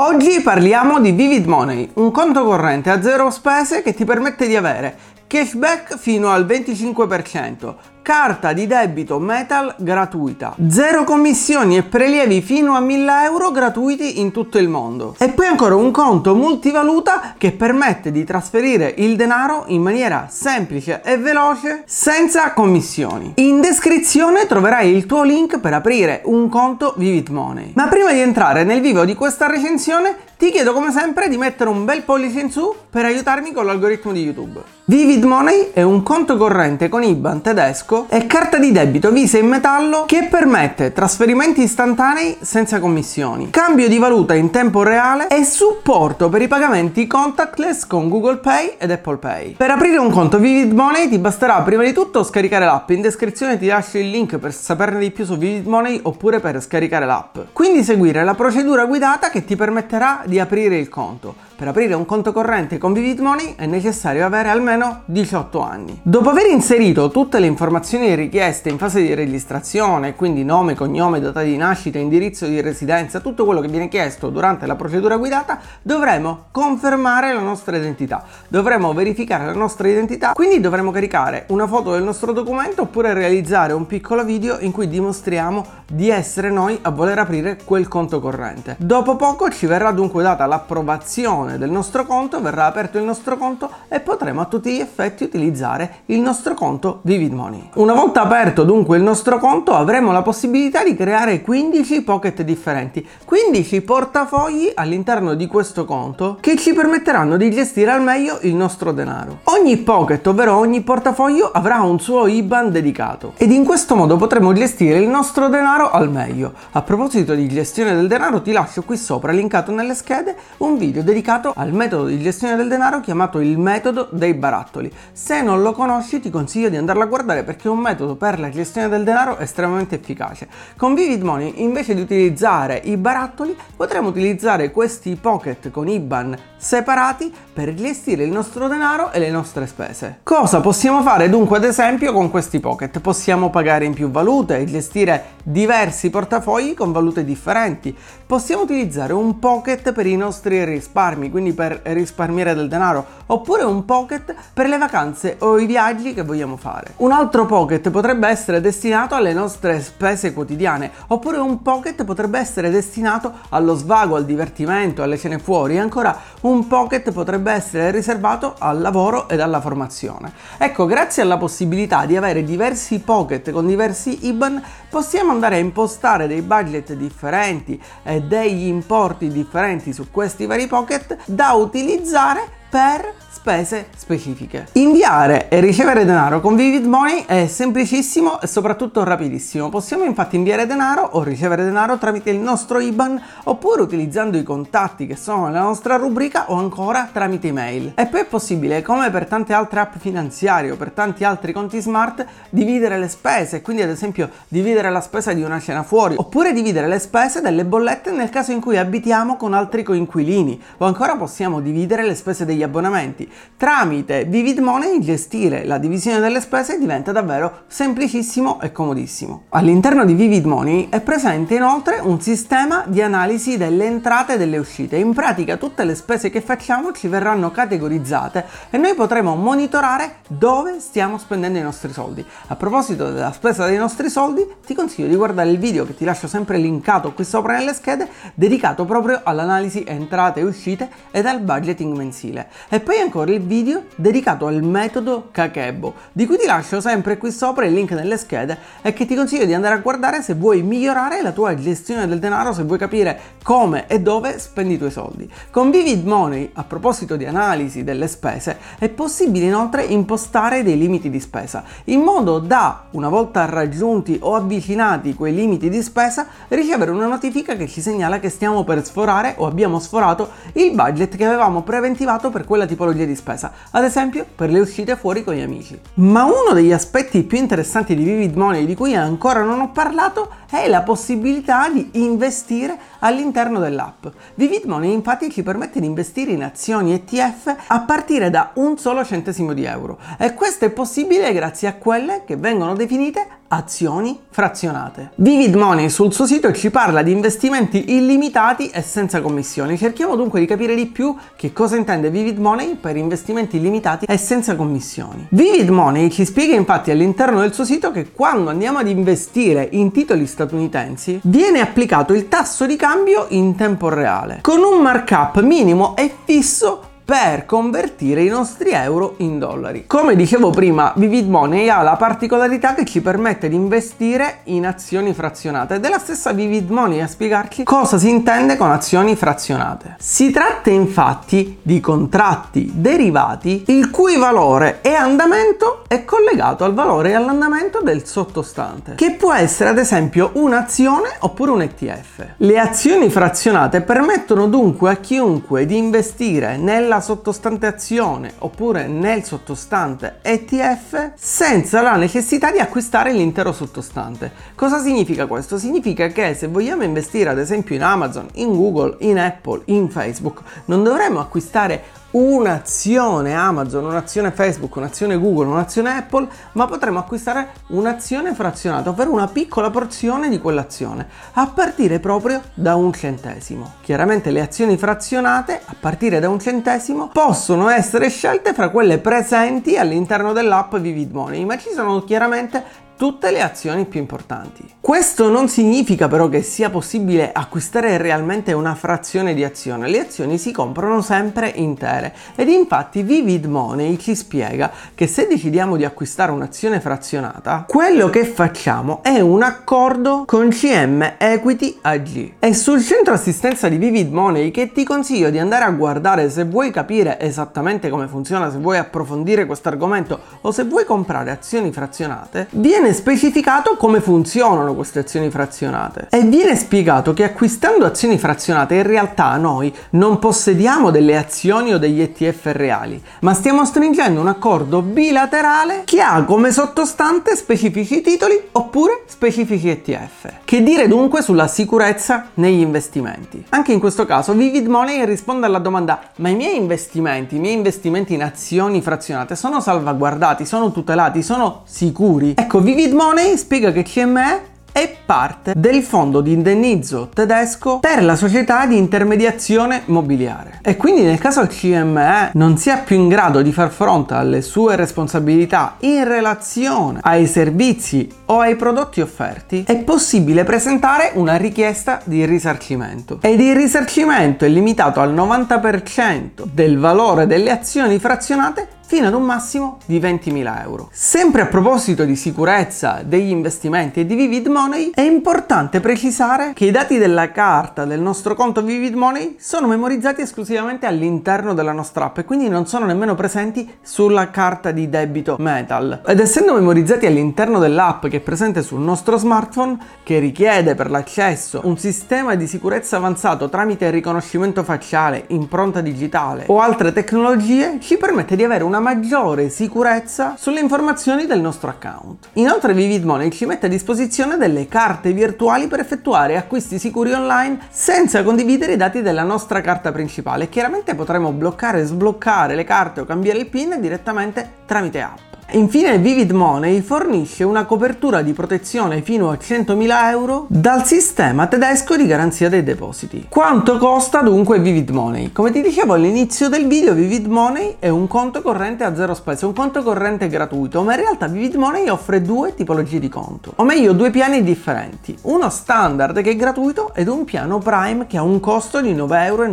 Oggi parliamo di Vivid Money, un conto corrente a zero spese che ti permette di avere cashback fino al 25%, carta di debito metal gratuita, zero commissioni e prelievi fino a 1000 euro gratuiti in tutto il mondo. E poi ancora un conto multivaluta che permette di trasferire il denaro in maniera semplice e veloce senza commissioni. In descrizione troverai il tuo link per aprire un conto Vivid Money. Ma prima di entrare nel vivo di questa recensione ti chiedo come sempre di mettere un bel pollice in su per aiutarmi con l'algoritmo di YouTube. Vivid Money è un conto corrente con IBAN tedesco e carta di debito Visa in metallo che permette trasferimenti istantanei senza commissioni, cambio di valuta in tempo reale e supporto per i pagamenti contactless con Google Pay ed Apple Pay. Per aprire un conto Vivid Money ti basterà prima di tutto scaricare l'app, in descrizione ti lascio il link per saperne di più su Vivid Money oppure per scaricare l'app. Quindi seguire la procedura guidata che ti permetterà di aprire il conto. Per aprire un conto corrente con Vivid Money è necessario avere almeno 18 anni. Dopo aver inserito tutte le informazioni richieste in fase di registrazione, quindi nome, cognome, data di nascita, indirizzo di residenza, tutto quello che viene chiesto durante la procedura guidata, dovremo confermare la nostra identità. Dovremo verificare la nostra identità, quindi dovremo caricare una foto del nostro documento oppure realizzare un piccolo video in cui dimostriamo di essere noi a voler aprire quel conto corrente. Dopo poco ci verrà dunque data l'approvazione gestione del nostro conto, verrà aperto il nostro conto e potremo a tutti gli effetti utilizzare il nostro conto Vivid Money. Una volta aperto dunque il nostro conto avremo la possibilità di creare 15 pocket differenti, 15 portafogli all'interno di questo conto che ci permetteranno di gestire al meglio il nostro denaro. Ogni pocket, ovvero ogni portafoglio, avrà un suo IBAN dedicato ed in questo modo potremo gestire il nostro denaro al meglio. A proposito di gestione del denaro ti lascio qui sopra linkato nelle schede un video dedicato legato al metodo di gestione del denaro chiamato il metodo dei barattoli. Se non lo conosci ti consiglio di andarlo a guardare perché è un metodo per la gestione del denaro estremamente efficace. Con Vivid Money invece di utilizzare i barattoli potremo utilizzare questi pocket con IBAN separati per gestire il nostro denaro e le nostre spese. Cosa possiamo fare dunque ad esempio con questi pocket? Possiamo pagare in più valute e gestire diversi portafogli con valute differenti. Possiamo utilizzare un pocket per i nostri risparmi quindi per risparmiare del denaro, oppure un pocket per le vacanze o i viaggi che vogliamo fare. Un altro pocket potrebbe essere destinato alle nostre spese quotidiane, oppure un pocket potrebbe essere destinato allo svago, al divertimento, alle cene fuori, e ancora un pocket potrebbe essere riservato al lavoro ed alla formazione. Ecco, grazie alla possibilità di avere diversi pocket con diversi IBAN, possiamo andare a impostare dei budget differenti e degli importi differenti su questi vari pocket da utilizzare per spese specifiche. Inviare e ricevere denaro con Vivid Money è semplicissimo e soprattutto rapidissimo. Possiamo infatti inviare denaro o ricevere denaro tramite il nostro IBAN oppure utilizzando i contatti che sono nella nostra rubrica o ancora tramite email. E poi è possibile, come per tante altre app finanziarie o per tanti altri conti smart, dividere le spese, quindi ad esempio dividere la spesa di una cena fuori oppure dividere le spese delle bollette nel caso in cui abitiamo con altri coinquilini o ancora possiamo dividere le spese degli abbonamenti. Tramite Vivid Money gestire la divisione delle spese diventa davvero semplicissimo e comodissimo. All'interno di Vivid Money è presente inoltre un sistema di analisi delle entrate e delle uscite. In pratica tutte le spese che facciamo ci verranno categorizzate e noi potremo monitorare dove stiamo spendendo i nostri soldi. A proposito della spesa dei nostri soldi, ti consiglio di guardare il video che ti lascio sempre linkato qui sopra nelle schede, dedicato proprio all'analisi entrate e uscite ed al budgeting mensile. E poi ancora il video dedicato al metodo Kakebo, di cui ti lascio sempre qui sopra il link nelle schede e che ti consiglio di andare a guardare se vuoi migliorare la tua gestione del denaro, se vuoi capire come e dove spendi i tuoi soldi. Con Vivid Money, a proposito di analisi delle spese, è possibile inoltre impostare dei limiti di spesa, in modo da, una volta raggiunti o avvicinati quei limiti di spesa, ricevere una notifica che ci segnala che stiamo per sforare o abbiamo sforato il budget che avevamo preventivato per quella tipologia di spesa, ad esempio per le uscite fuori con gli amici. Ma uno degli aspetti più interessanti di Vivid Money di cui ancora non ho parlato è la possibilità di investire all'interno dell'app. Vivid Money infatti ci permette di investire in azioni ETF a partire da un solo centesimo di euro e questo è possibile grazie a quelle che vengono definite azioni frazionate. Vivid Money sul suo sito ci parla di investimenti illimitati e senza commissioni. Cerchiamo dunque di capire di più che cosa intende Vivid Money per investimenti illimitati e senza commissioni. Vivid Money ci spiega infatti all'interno del suo sito che quando andiamo ad investire in titoli statunitensi viene applicato il tasso di cambio in tempo reale con un markup minimo e fisso per convertire i nostri euro in dollari. Come dicevo prima, Vivid Money ha la particolarità che ci permette di investire in azioni frazionate ed è la stessa Vivid Money a spiegarci cosa si intende con azioni frazionate. Si tratta infatti di contratti derivati il cui valore e andamento è collegato al valore e all'andamento del sottostante, che può essere ad esempio un'azione oppure un ETF. Le azioni frazionate permettono dunque a chiunque di investire nella sottostante azione oppure nel sottostante ETF senza la necessità di acquistare l'intero sottostante. Cosa significa questo? Significa che se vogliamo investire ad esempio in Amazon, in Google, in Apple, in Facebook, non dovremmo acquistare un'azione Amazon, un'azione Facebook, un'azione Google, un'azione Apple, ma potremo acquistare un'azione frazionata, ovvero una piccola porzione di quell'azione, a partire proprio da un centesimo. Chiaramente le azioni frazionate, a partire da un centesimo, possono essere scelte fra quelle presenti all'interno dell'app Vivid Money, ma ci sono chiaramente tutte le azioni più importanti. Questo non significa però che sia possibile acquistare realmente una frazione di azione, le azioni si comprano sempre intere ed infatti Vivid Money ci spiega che se decidiamo di acquistare un'azione frazionata, quello che facciamo è un accordo con CM Equity AG. È sul centro assistenza di Vivid Money che ti consiglio di andare a guardare se vuoi capire esattamente come funziona, se vuoi approfondire questo argomento o se vuoi comprare azioni frazionate, viene viene specificato come funzionano queste azioni frazionate e viene spiegato che acquistando azioni frazionate in realtà noi non possediamo delle azioni o degli ETF reali, ma stiamo stringendo un accordo bilaterale che ha come sottostante specifici titoli oppure specifici ETF. Che dire dunque sulla sicurezza negli investimenti? Anche in questo caso Vivid Money risponde alla domanda ma i miei investimenti, i miei investimenti in azioni frazionate sono salvaguardati, sono tutelati, sono sicuri? Ecco, Vivid Vivid Money spiega che CME è parte del fondo di indennizzo tedesco per la società di intermediazione mobiliare. E quindi nel caso CME non sia più in grado di far fronte alle sue responsabilità in relazione ai servizi o ai prodotti offerti, è possibile presentare una richiesta di risarcimento. Ed il risarcimento è limitato al 90% del valore delle azioni frazionate fino ad un massimo di 20.000 euro. Sempre a proposito di sicurezza degli investimenti e di Vivid Money, è importante precisare che i dati della carta del nostro conto Vivid Money sono memorizzati esclusivamente all'interno della nostra app e quindi non sono nemmeno presenti sulla carta di debito Metal. Ed essendo memorizzati all'interno dell'app che è presente sul nostro smartphone, che richiede per l'accesso un sistema di sicurezza avanzato tramite riconoscimento facciale, impronta digitale o altre tecnologie, ci permette di avere una una maggiore sicurezza sulle informazioni del nostro account. Inoltre Vivid Money ci mette a disposizione delle carte virtuali per effettuare acquisti sicuri online senza condividere i dati della nostra carta principale. Chiaramente potremo bloccare e sbloccare le carte o cambiare il PIN direttamente tramite app. Infine Vivid Money fornisce una copertura di protezione fino a 100.000 euro dal sistema tedesco di garanzia dei depositi. Quanto costa dunque Vivid Money? Come ti dicevo all'inizio del video Vivid Money è un conto corrente a zero spese, un conto corrente gratuito, ma in realtà Vivid Money offre due tipologie di conto, o meglio due piani differenti, uno standard che è gratuito ed un piano Prime che ha un costo di 9,90 euro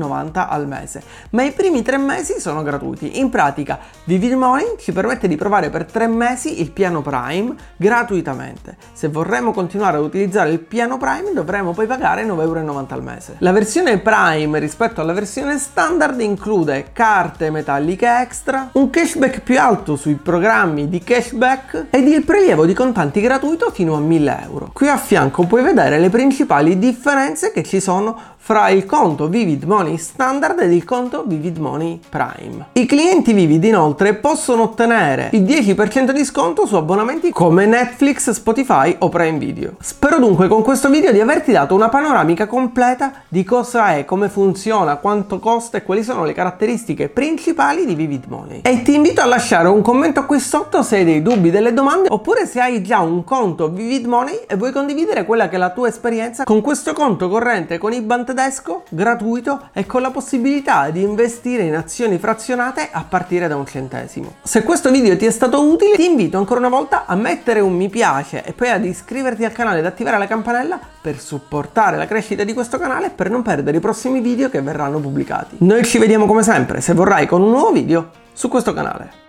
al mese, ma i primi tre mesi sono gratuiti. In pratica Vivid Money ci permette di provare per tre mesi il piano Prime gratuitamente. Se vorremmo continuare ad utilizzare il piano Prime dovremo poi pagare 9,90 euro al mese. La versione Prime rispetto alla versione standard include carte metalliche extra, un cashback più alto sui programmi di cashback ed il prelievo di contanti gratuito fino a 1000 euro. Qui a fianco puoi vedere le principali differenze che ci sono fra il conto Vivid Money Standard ed il conto Vivid Money Prime. I clienti Vivid inoltre possono ottenere il 10% di sconto su abbonamenti come Netflix, Spotify o Prime Video. Spero dunque con questo video di averti dato una panoramica completa di cosa è, come funziona, quanto costa e quali sono le caratteristiche principali di Vivid Money. E ti invito a lasciare un commento qui sotto se hai dei dubbi, delle domande oppure se hai già un conto Vivid Money e vuoi condividere quella che è la tua esperienza con questo conto corrente con IBAN tedesco gratuito e con la possibilità di investire in azioni frazionate a partire da un centesimo. Se questo video ti è stato utile ti invito ancora una volta a mettere un mi piace e poi ad iscriverti al canale ed attivare la campanella per supportare la crescita di questo canale e per non perdere i prossimi video che verranno pubblicati. Noi ci vediamo come sempre, se vorrai, con un nuovo video su questo canale.